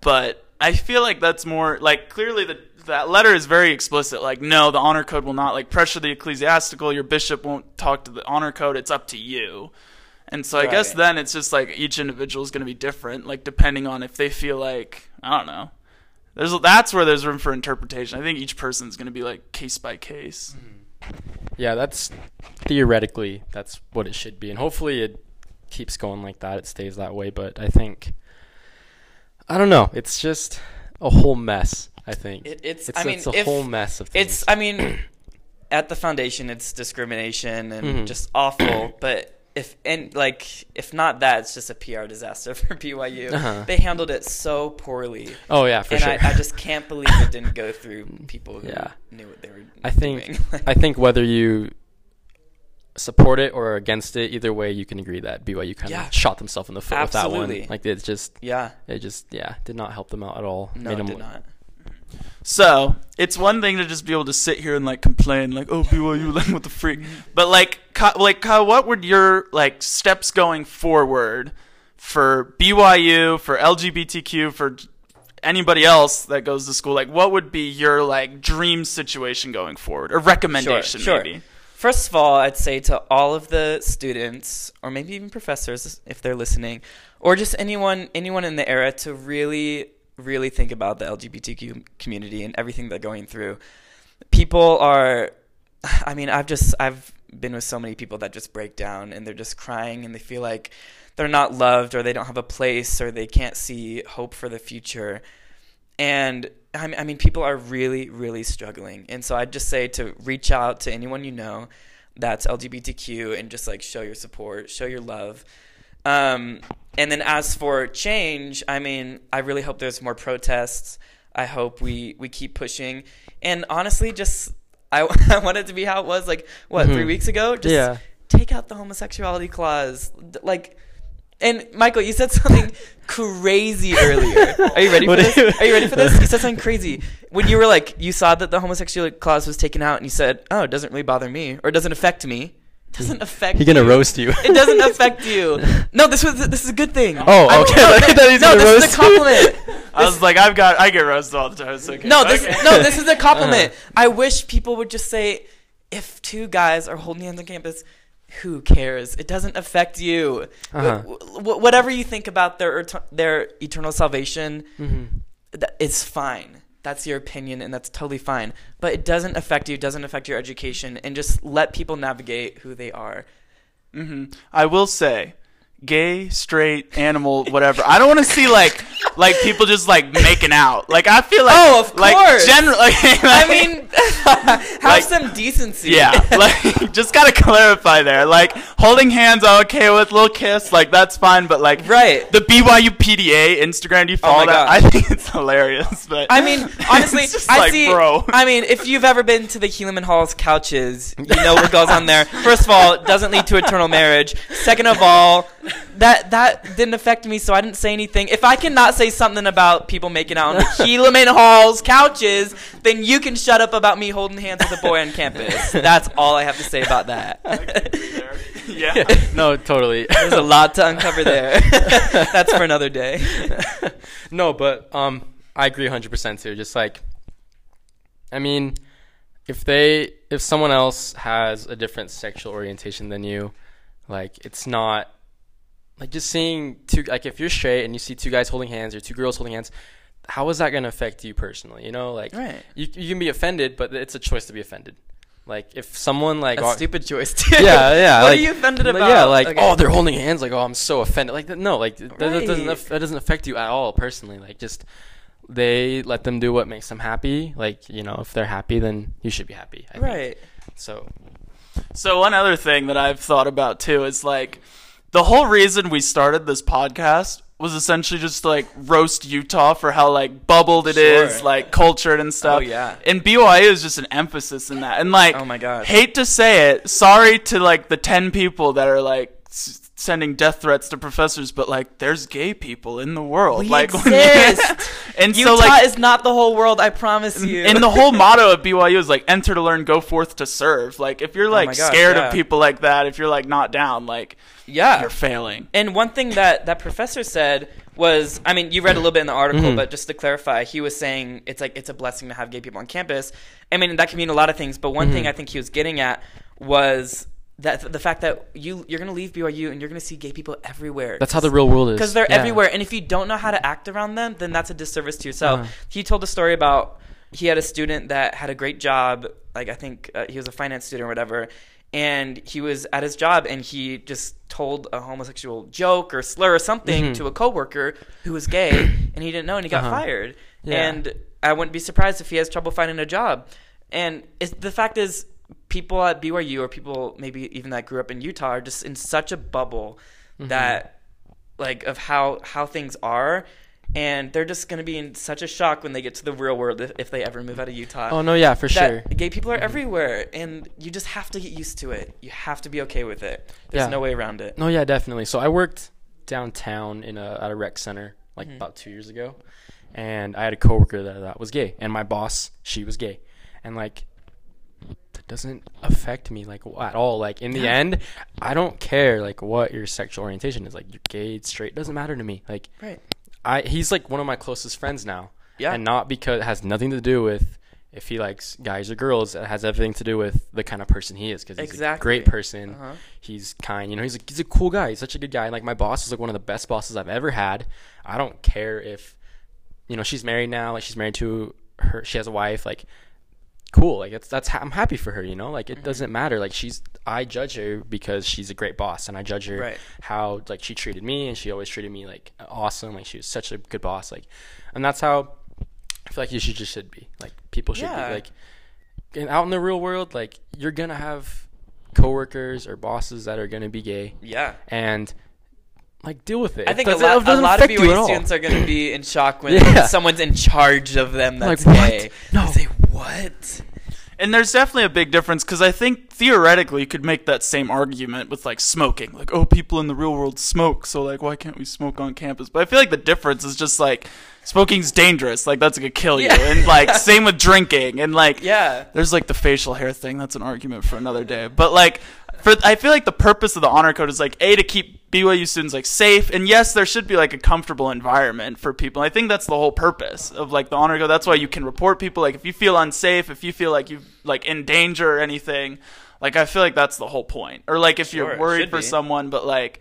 but I feel like that's more like clearly the that letter is very explicit. Like no, the honor code will not like pressure the ecclesiastical. Your bishop won't talk to the honor code. It's up to you. And so I guess then it's just like each individual is going to be different, like depending on if they feel like I don't know. There's that's where there's room for interpretation. I think each person's going to be like case by case. Yeah, that's theoretically that's what it should be, and hopefully it keeps going like that. It stays that way. But I think I don't know. It's just a whole mess. I think It, it's, it's, I mean, it's a if, whole mess of things. It's, I mean, at the foundation, it's discrimination and Mhm. just awful. But if and like if not that, it's just a PR disaster for BYU. Uh-huh. They handled it so poorly, oh yeah, for and sure. I, I just can't believe it didn't go through people who Yeah. knew what they were. I think doing. I think whether you support it or against it, either way, you can agree that BYU kind of Yeah. shot themselves in the foot with that one. Like it's just yeah, it just yeah did not help them out at all. no, Made it did not. So it's one thing to just be able to sit here and like complain, like, "Oh, BYU, like what the freak," mm-hmm. but like, like, Kyle, what would your like steps going forward for BYU, for LGBTQ, for anybody else that goes to school? Like, what would be your like dream situation going forward, or recommendation, sure. maybe? First of all, I'd say to all of the students, or maybe even professors if they're listening, or just anyone anyone in the era to really, really think about the LGBTQ community and everything they're going through. People are, I mean, I've just I've been with so many people that just break down and they're just crying and they feel like they're not loved or they don't have a place or they can't see hope for the future. And I mean, people are really, really struggling. And so I'd just say to reach out to anyone you know that's LGBTQ and just like show your support, show your love. Um, and then as for change, I mean, I really hope there's more protests. I hope we, we keep pushing. And honestly, just I, I want it to be how it was like, what, three Mhm. weeks ago? Just Yeah. take out the homosexuality clause. Like, and Michael, you said something crazy earlier. Are you ready for this? Are you ready for this? You said something crazy when you were like, you saw that the homosexuality clause was taken out, and you said, "Oh, it doesn't really bother me, or it doesn't affect me." It doesn't affect. He's gonna you. roast you. It doesn't affect you. No, this was this is a good thing. Oh, I- okay. No, I thought he was no, gonna this is a compliment. I was like, I've got, I get roasted all the time. It's okay. No, this Okay. no, this is a compliment. I wish people would just say, if two guys are holding hands on campus, who cares? It doesn't affect you. Uh-huh. Wh- wh- whatever you think about their their eternal salvation, Mhm. that it's fine. That's your opinion, and that's totally fine. But it doesn't affect you. Doesn't affect your education, and just let people navigate who they are. hmm I will say, gay, straight, animal, whatever. I don't want to see like like people just like making out. Like I feel like Oh, of like course. generally. I mean, have Like- some decency. yeah, like just gotta clarify there. Like holding hands, I'm okay with little kiss, like that's fine. But like right. the BYU PDA Instagram, do you Oh follow my that? gosh. I think it's hilarious. But I mean, honestly, it's just I like, see. bro. I mean, if you've ever been to the Helaman Hall's couches, you know what goes on there. First of all, it doesn't lead to eternal marriage. Second of all, that that didn't affect me, so I didn't say anything. If I cannot say say something about people making out on the Helaman Hall's couches, then you can shut up about me holding hands with a boy on campus. That's all I have to say about that. yeah. no, totally. There's a lot to uncover there. That's for another day. no, but um, I agree 100% too. Just like, I mean, if they, if someone else has a different sexual orientation than you, like, it's not, like, just seeing two, like, if you're straight and you see two guys holding hands or two girls holding hands, how is that going to affect you personally? You know, like, Right. you, you can be offended, but it's a choice to be offended. Like, if someone, like, A are- stupid choice too. yeah, yeah. What like, are you offended about? Yeah, like Okay. oh, they're holding hands. Like oh, I'm so offended. Like no, like that, that doesn't that doesn't affect you at all personally. Like just they let them do what makes them happy. Like you know, if they're happy, then you should be happy. I think. right. So So one other thing that I've thought about too is like the whole reason we started this podcast was essentially just to, like roast Utah for how like bubbled it is, Sure. like cultured and stuff. Oh, yeah. And BYU is just an emphasis in that. And like Oh my god, hate to say it, sorry to like the 10 people that are like s- sending death threats to professors, but like there's gay people in the world. We like exist. and Utah so like is not the whole world. I promise you. and the whole motto of BYU is like enter to learn, go forth to serve. Like if you're like Oh gosh, scared yeah. of people like that, if you're like not down, like yeah. you're failing. And one thing that that professor said was, I mean, you read a little bit in the article, Mhm. but just to clarify, he was saying it's like it's a blessing to have gay people on campus. I mean, that can mean a lot of things, but one thing Mhm. I think he was getting at was that the fact that you you're gonna leave BYU and you're gonna see gay people everywhere. that's how the real world is. because they're Yeah. everywhere, and if you don't know how to act around them, then that's a disservice to yourself. Uh-huh. He told a story about he had a student that had a great job, like I think uh, he was a finance student or whatever, and he was at his job and he just told a homosexual joke or slur or something Mhm. to a coworker who was gay, and he didn't know, and he got Uh-huh. fired. Yeah. And I wouldn't be surprised if he has trouble finding a job. And it's, the fact is, people at BYU or people maybe even that grew up in Utah are just in such a bubble Mm-hmm. that like of how how things are and they're just going to be in such a shock when they get to the real world if, if they ever move out of Utah. Oh no, yeah, for that sure. gay people Mm-hmm. are everywhere and you just have to get used to it. You have to be okay with it. There's Yeah. no way around it. No, yeah, definitely. So I worked downtown in a at a rec center like Mhm. about two years ago, and I had a coworker that, that was gay, and my boss she was gay, and like doesn't affect me like at all. Like in the Yeah. end, I don't care like what your sexual orientation is. Like you're gay, straight, doesn't matter to me. Like Right. I he's like one of my closest friends now, Yeah. and not because it has nothing to do with. If he likes guys or girls, it has everything to do with the kind of person he is. Because he's a Exactly. great person Uh-huh. he's kind you know he's a, he's a cool guy he's such a good guy And like my boss is like one of the best bosses i've ever had i don't care if you know she's married now like she's married to her she has a wife like cool like it's that's ha- i'm happy for her you know like it Mhm. doesn't matter like she's i judge her because she's a great boss and i judge her Right. how like she treated me and she always treated me like awesome like she was such a good boss like and that's how i feel like you should just should be like people should Yeah. be like and out in the real world like you're gonna have coworkers or bosses that are gonna be gay Yeah. and like deal with it I It think a lot, a lot of BYU all. students are going to be in shock when Yeah. someone's in charge of them that's Like, gay. No. They what? And there's definitely a big difference because I think theoretically you could make that same argument with like smoking. Like, oh, people in the real world smoke, so like, why can't we smoke on campus? But I feel like the difference is just like smoking's dangerous. Like, that's gonna kill you. Yeah. And like, same with drinking. And like, Yeah. there's like the facial hair thing. That's an argument for another day. But like, for I feel like the purpose of the honor code is like a to keep BYU students like safe, and yes, there should be like a comfortable environment for people. I think that's the whole purpose of like the honor code. That's why you can report people. Like if you feel unsafe, if you feel like you like in danger or anything, like I feel like that's the whole point. Or like if Sure, you're worried for be. someone, but like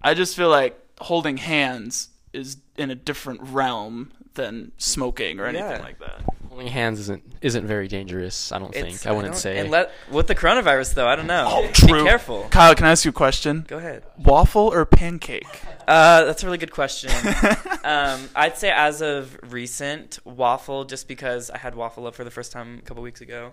I just feel like holding hands is in a different realm than smoking or anything Yeah. like that. holding hands isn't isn't very dangerous i don't It's- think i wouldn't don't- say And let, with the coronavirus, though, I don't know. Oh, true. Be careful. Kyle, can I ask you a question? Go ahead. Waffle or pancake? Uh, that's a really good question. um, I'd say as of recent, waffle, just because I had waffle up for the first time a couple weeks ago,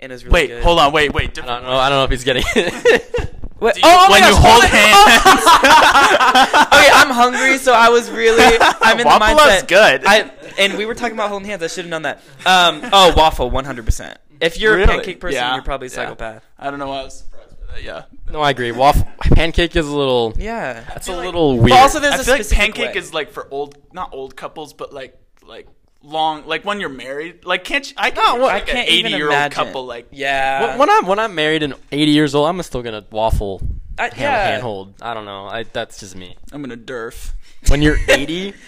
and it was really wait, good. hold on, wait, wait. i don't know i don't know if he's getting it What? Do you- oh, oh when you gosh, hold hold hands. okay, I'm hungry, so I was really. I'm in the Waffle mindset. is good. I and we were talking about holding hands. I should have known that. Um, oh, waffle, 100. percent If you're Really? a pancake person, Yeah. you're probably a Yeah. psychopath. I don't know why I was surprised by that. yeah. No, I agree. Waffle pancake is a little. Yeah. That's a like- little But weird. also there's I a feel like pancake way. is like for old, not old couples, but like like long, like when you're married. Like can't you? I can't. I like an can't even eighty year old couple like Yeah. when, when I'm when I'm married and 80 years old, I'm still gonna waffle I, hand, yeah. handhold. I don't know. I that's just me. I'm gonna derf. When you're 80,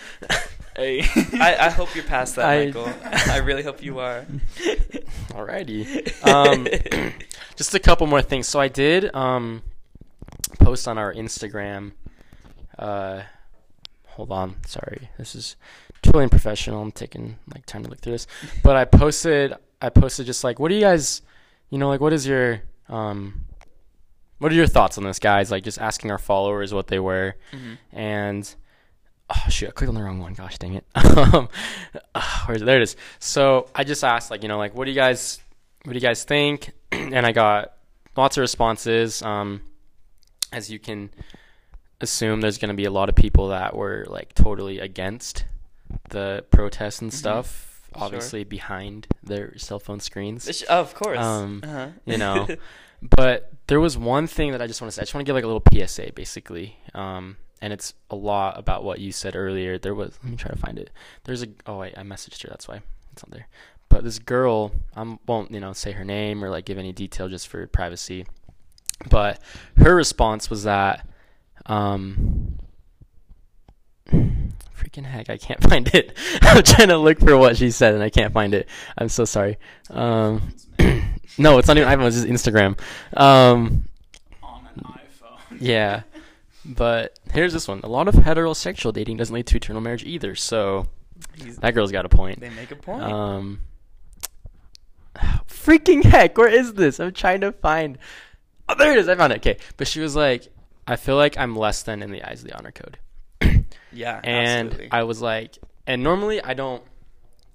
Hey. I, I hope you're past that, I- Michael. I really hope you are. alrighty. Um, just a couple more things. So I did um post on our Instagram. Uh, hold on. Sorry, this is totally unprofessional. I'm taking like time to look through this, but I posted. I posted just like, what do you guys, you know, like, what is your um. What are your thoughts on this, guys? Like, just asking our followers what they were. Mhm. and oh shoot, I clicked on the wrong one. Gosh, dang it. um, ah, where's it? There it is. So I just asked, like, you know, like, what do you guys, what do you guys think? and I got lots of responses. Um, as you can assume, there's going to be a lot of people that were like totally against the protests and Mhm. stuff. Sure. Obviously, behind their cell phone screens. Sh- Of course. Um, uh-huh. you know. But there was one thing that I just want to say. I just want to give like a little PSA, basically. Um, and it's a lot about what you said earlier. There was. Let me try to find it. There's a. Oh wait, I messaged her. That's why it's not there. But this girl, I won't you know say her name or like give any detail just for privacy. But her response was that, um, freaking heck, I can't find it. I'm trying to look for what she said and I can't find it. I'm so sorry. Um, no, it's not even iPhone. It's just Instagram. Um, on an iPhone. yeah, but here's this one. A lot of heterosexual dating doesn't lead to eternal marriage either. So that girl's got a point. they make a point. Um, freaking heck, where is this? I'm trying to find. Oh, there it is. I found it. Okay, but she was like, I feel like I'm less than in the eyes of the honor code, yeah. and absolutely. I was like, and normally I don't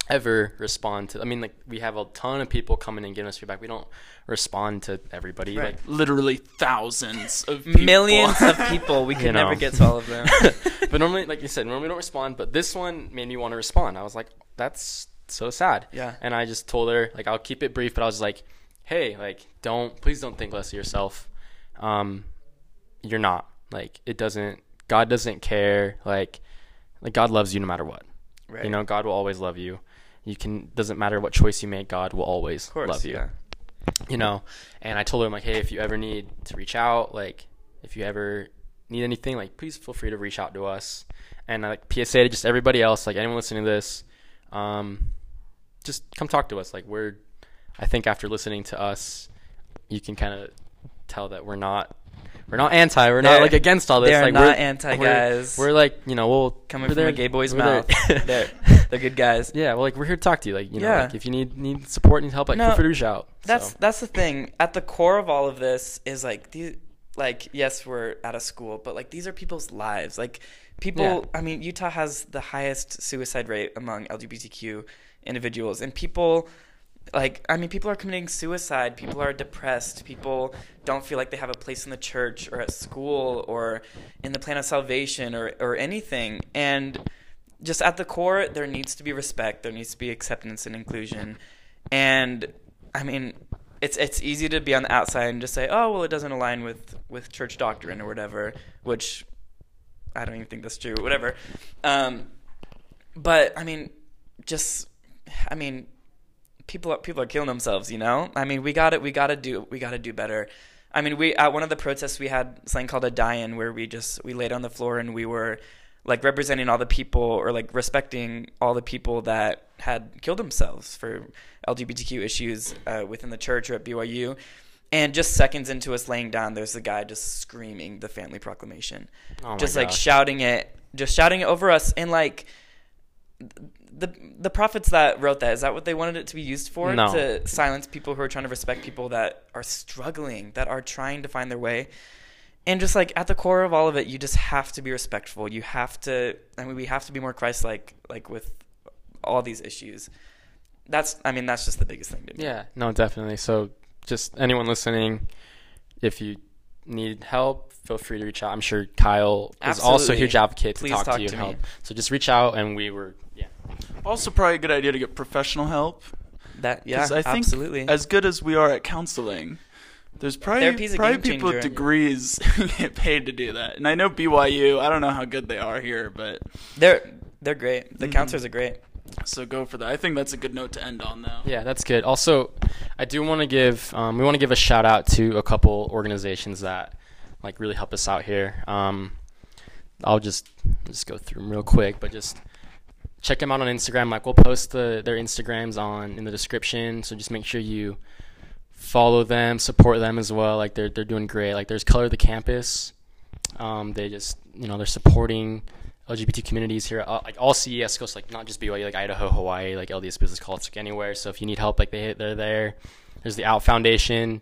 ever respond to. I mean, like we have a ton of people coming and giving us feedback. We don't respond to everybody. Right. Like Literally thousands of people. Millions of people. We can never get to all of them. but normally, like you said, normally we don't respond. But this one made me want to respond. I was like, that's so sad. Yeah. And I just told her, like, I'll keep it brief, but I was like, hey, like, don't, please don't think less of yourself. Um, you're not. Like, it doesn't, God doesn't care. Like, like God loves you no matter what. Right. You know, God will always love you. You can, doesn't matter what choice you make, God will always course. love you Yeah. you know and i told her i'm like hey if you ever need to reach out like if you ever need anything like please feel free to reach out to us and I, like psa to just everybody else like anyone listening to this um just come talk to us like we're i think after listening to us you can kind of tell that we're not we're not anti we're not They're- like against all this they're like not we're anti, we're- guys. we're, like you know we'll Coming from there- a gay boy's mouth. they're, they're good guys. yeah well like we're here to talk to you like you know like if you need need support need help like No, feel free to out That's so. that's the thing. At the core of all of this is like these like yes, we're out of school, but like these are people's lives. Like people Yeah. I mean, Utah has the highest suicide rate among LGBTQ individuals and people like I mean people are committing suicide, people are depressed, people don't feel like they have a place in the church or at school or in the plan of salvation or or anything. And just at the core there needs to be respect, there needs to be acceptance and inclusion. And I mean, it's it's easy to be on the outside and just say, "Oh, well, it doesn't align with with church doctrine or whatever," which I don't even think that's true. Whatever. Um, but I mean, just I mean, people are, people are killing themselves. You know. I mean, we got it. We got to do. We got to do better. I mean, we at one of the protests we had something called a die-in where we just we laid on the floor and we were like representing all the people or like respecting all the people that had killed themselves for LGBTQ issues uh, within the church or at BYU. And just seconds into us laying down, there's a guy just screaming the family proclamation, Oh just like shouting it, just shouting it over us. And like the the prophets that wrote that, is that what they wanted it to be used for? No. To silence people who are trying to respect people that are struggling, that are trying to find their way and just like at the core of all of it you just have to be respectful you have to i mean we have to be more christ-like like with all these issues that's i mean that's just the biggest thing to me Yeah, no, definitely. So, just anyone listening, if you need help, feel free to reach out. I'm sure Kyle is also a Absolutely. huge advocate to Please talk, talk to you to help. So just reach out, and we were yeah. Also, probably a good idea to get professional help. that yeah 'Cause I think absolutely As good as we are at counseling, There's probably Therapy's a probably game people with changer. degrees who get paid to do that, and I know BYU. I don't know how good they are here, but They're they're great. The Mhm. counselors are great. so go for that. I think that's a good note to end on, though. Yeah, that's good. Also, I do want to give um, we want to give a shout out to a couple organizations that like really help us out here. Um, I'll just just go through them real quick, but just check them out on Instagram. Like we'll post the their Instagrams on in the description, so just make sure you follow them, support them as well. Like they're they're doing great. Like there's Color of the Campus. Um, they just you know they're supporting LGBT communities here, uh, like all CES goes like not just BYU, like Idaho, Hawaii, like LDS Business College, like anywhere. So if you need help, like they they're there. There's the Out Foundation,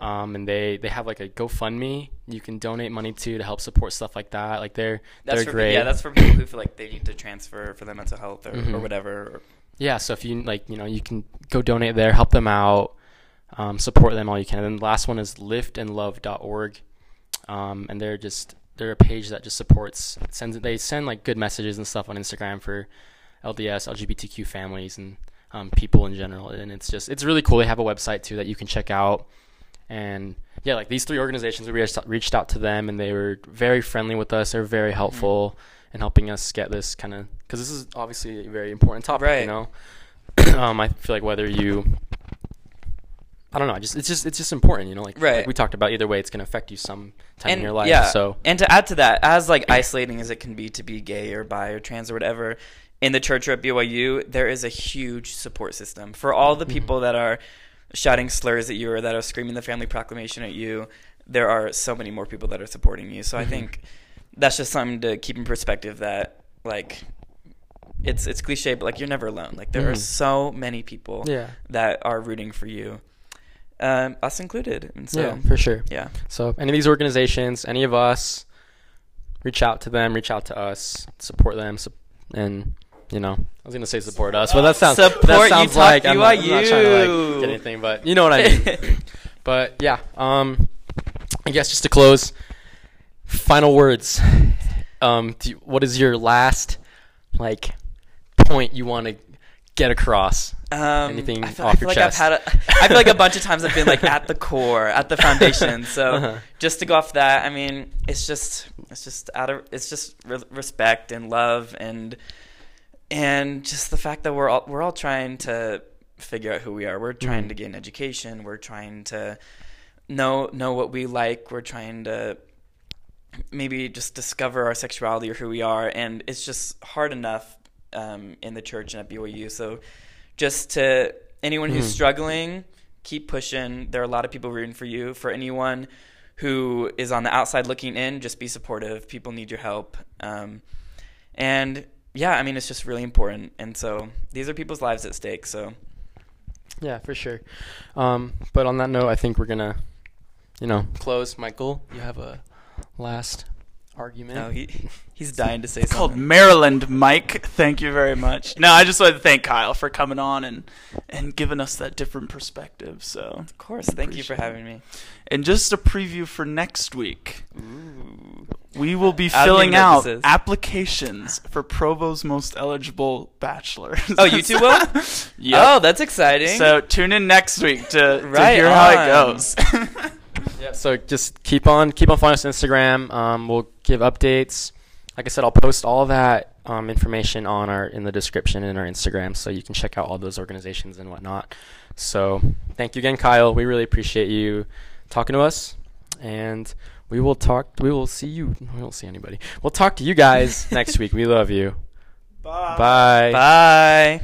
um, and they they have like a GoFundMe you can donate money to to help support stuff like that. Like they're That's they're for great. yeah. That's for people who feel like they need to transfer for their mental health or, or Mhm. whatever. Yeah, so if you like, you know, you can go donate there, help them out, um, support them all you can. And then the last one is liftandlove.org, um, and they're just they're a page that just supports sends they send like good messages and stuff on Instagram for LDS LGBTQ families and um, people in general. And it's just it's really cool. They have a website too that you can check out. And yeah, like these three organizations, we reached out, reached out to them, and they were very friendly with us. They're very helpful in helping us get this kind of because this is obviously a very important topic. Right. You know, um, I feel like whether you, I don't know, just it's just it's just important. You know, like, Right. like we talked about. Either way, it's gonna affect you some time in your life. yeah, So and to add to that, as like isolating as it can be to be gay or bi or trans or whatever, in the church or at BYU, there is a huge support system for all the Mhm. people that are shouting slurs at you or that are screaming the family proclamation at you. There are so many more people that are supporting you. So I Mhm. think that's just something to keep in perspective. That like. It's it's cliche, but like you're never alone. Like there are Mhm. so many people yeah, that are rooting for you, um, us included. And so yeah, for sure. yeah. So any of these organizations, any of us, reach out to them, reach out to us, support them, and you know, I was gonna say support us, but that sounds Support that sounds Utah like I'm not, I'm not trying to like get anything, but you know what I mean. but yeah, um, I guess just to close, final words. Um, do you- what is your last like point you want to get across? Um, Anything I feel, off I feel your like chest? I've had. A, I feel like a bunch of times I've been like at the core, at the foundation. So Uh-huh. just to go off that, I mean, it's just, it's just out of, it's just re- respect and love and, and just the fact that we're all we're all trying to figure out who we are. We're trying Mhm. to gain education. We're trying to know know what we like. We're trying to maybe just discover our sexuality or who we are, and it's just hard enough um, in the church and at BYU. So, just to anyone who's Mhm. struggling, keep pushing. There are a lot of people rooting for you. For anyone who is on the outside looking in, just be supportive. People need your help. Um, and yeah, I mean, it's just really important. And so these are people's lives at stake. So Yeah, for sure. Um, but on that note, I think we're gonna, you know, close. Michael, you have a last argument. no, he he's dying to say It's called. Maryland, Mike. Thank you very much. No, I just wanted to thank Kyle for coming on and and giving us that different perspective. So, Of course, thank you for having me. and just a preview for next week, Ooh. we will be filling even know what out applications for Provo's most eligible bachelors. Oh, you two will? yep. Oh, that's exciting. So tune in next week to, to Right hear how it goes. Yeah, so just keep on keep on following us on Instagram. Um, we'll give updates. Like I said, I'll post all that um, information on our in the description in our Instagram, so you can check out all those organizations and whatnot. So thank you again, Kyle. We really appreciate you talking to us, and we will talk. We will see you. We won't see anybody. We'll talk to you guys next week. We love you. Bye. Bye.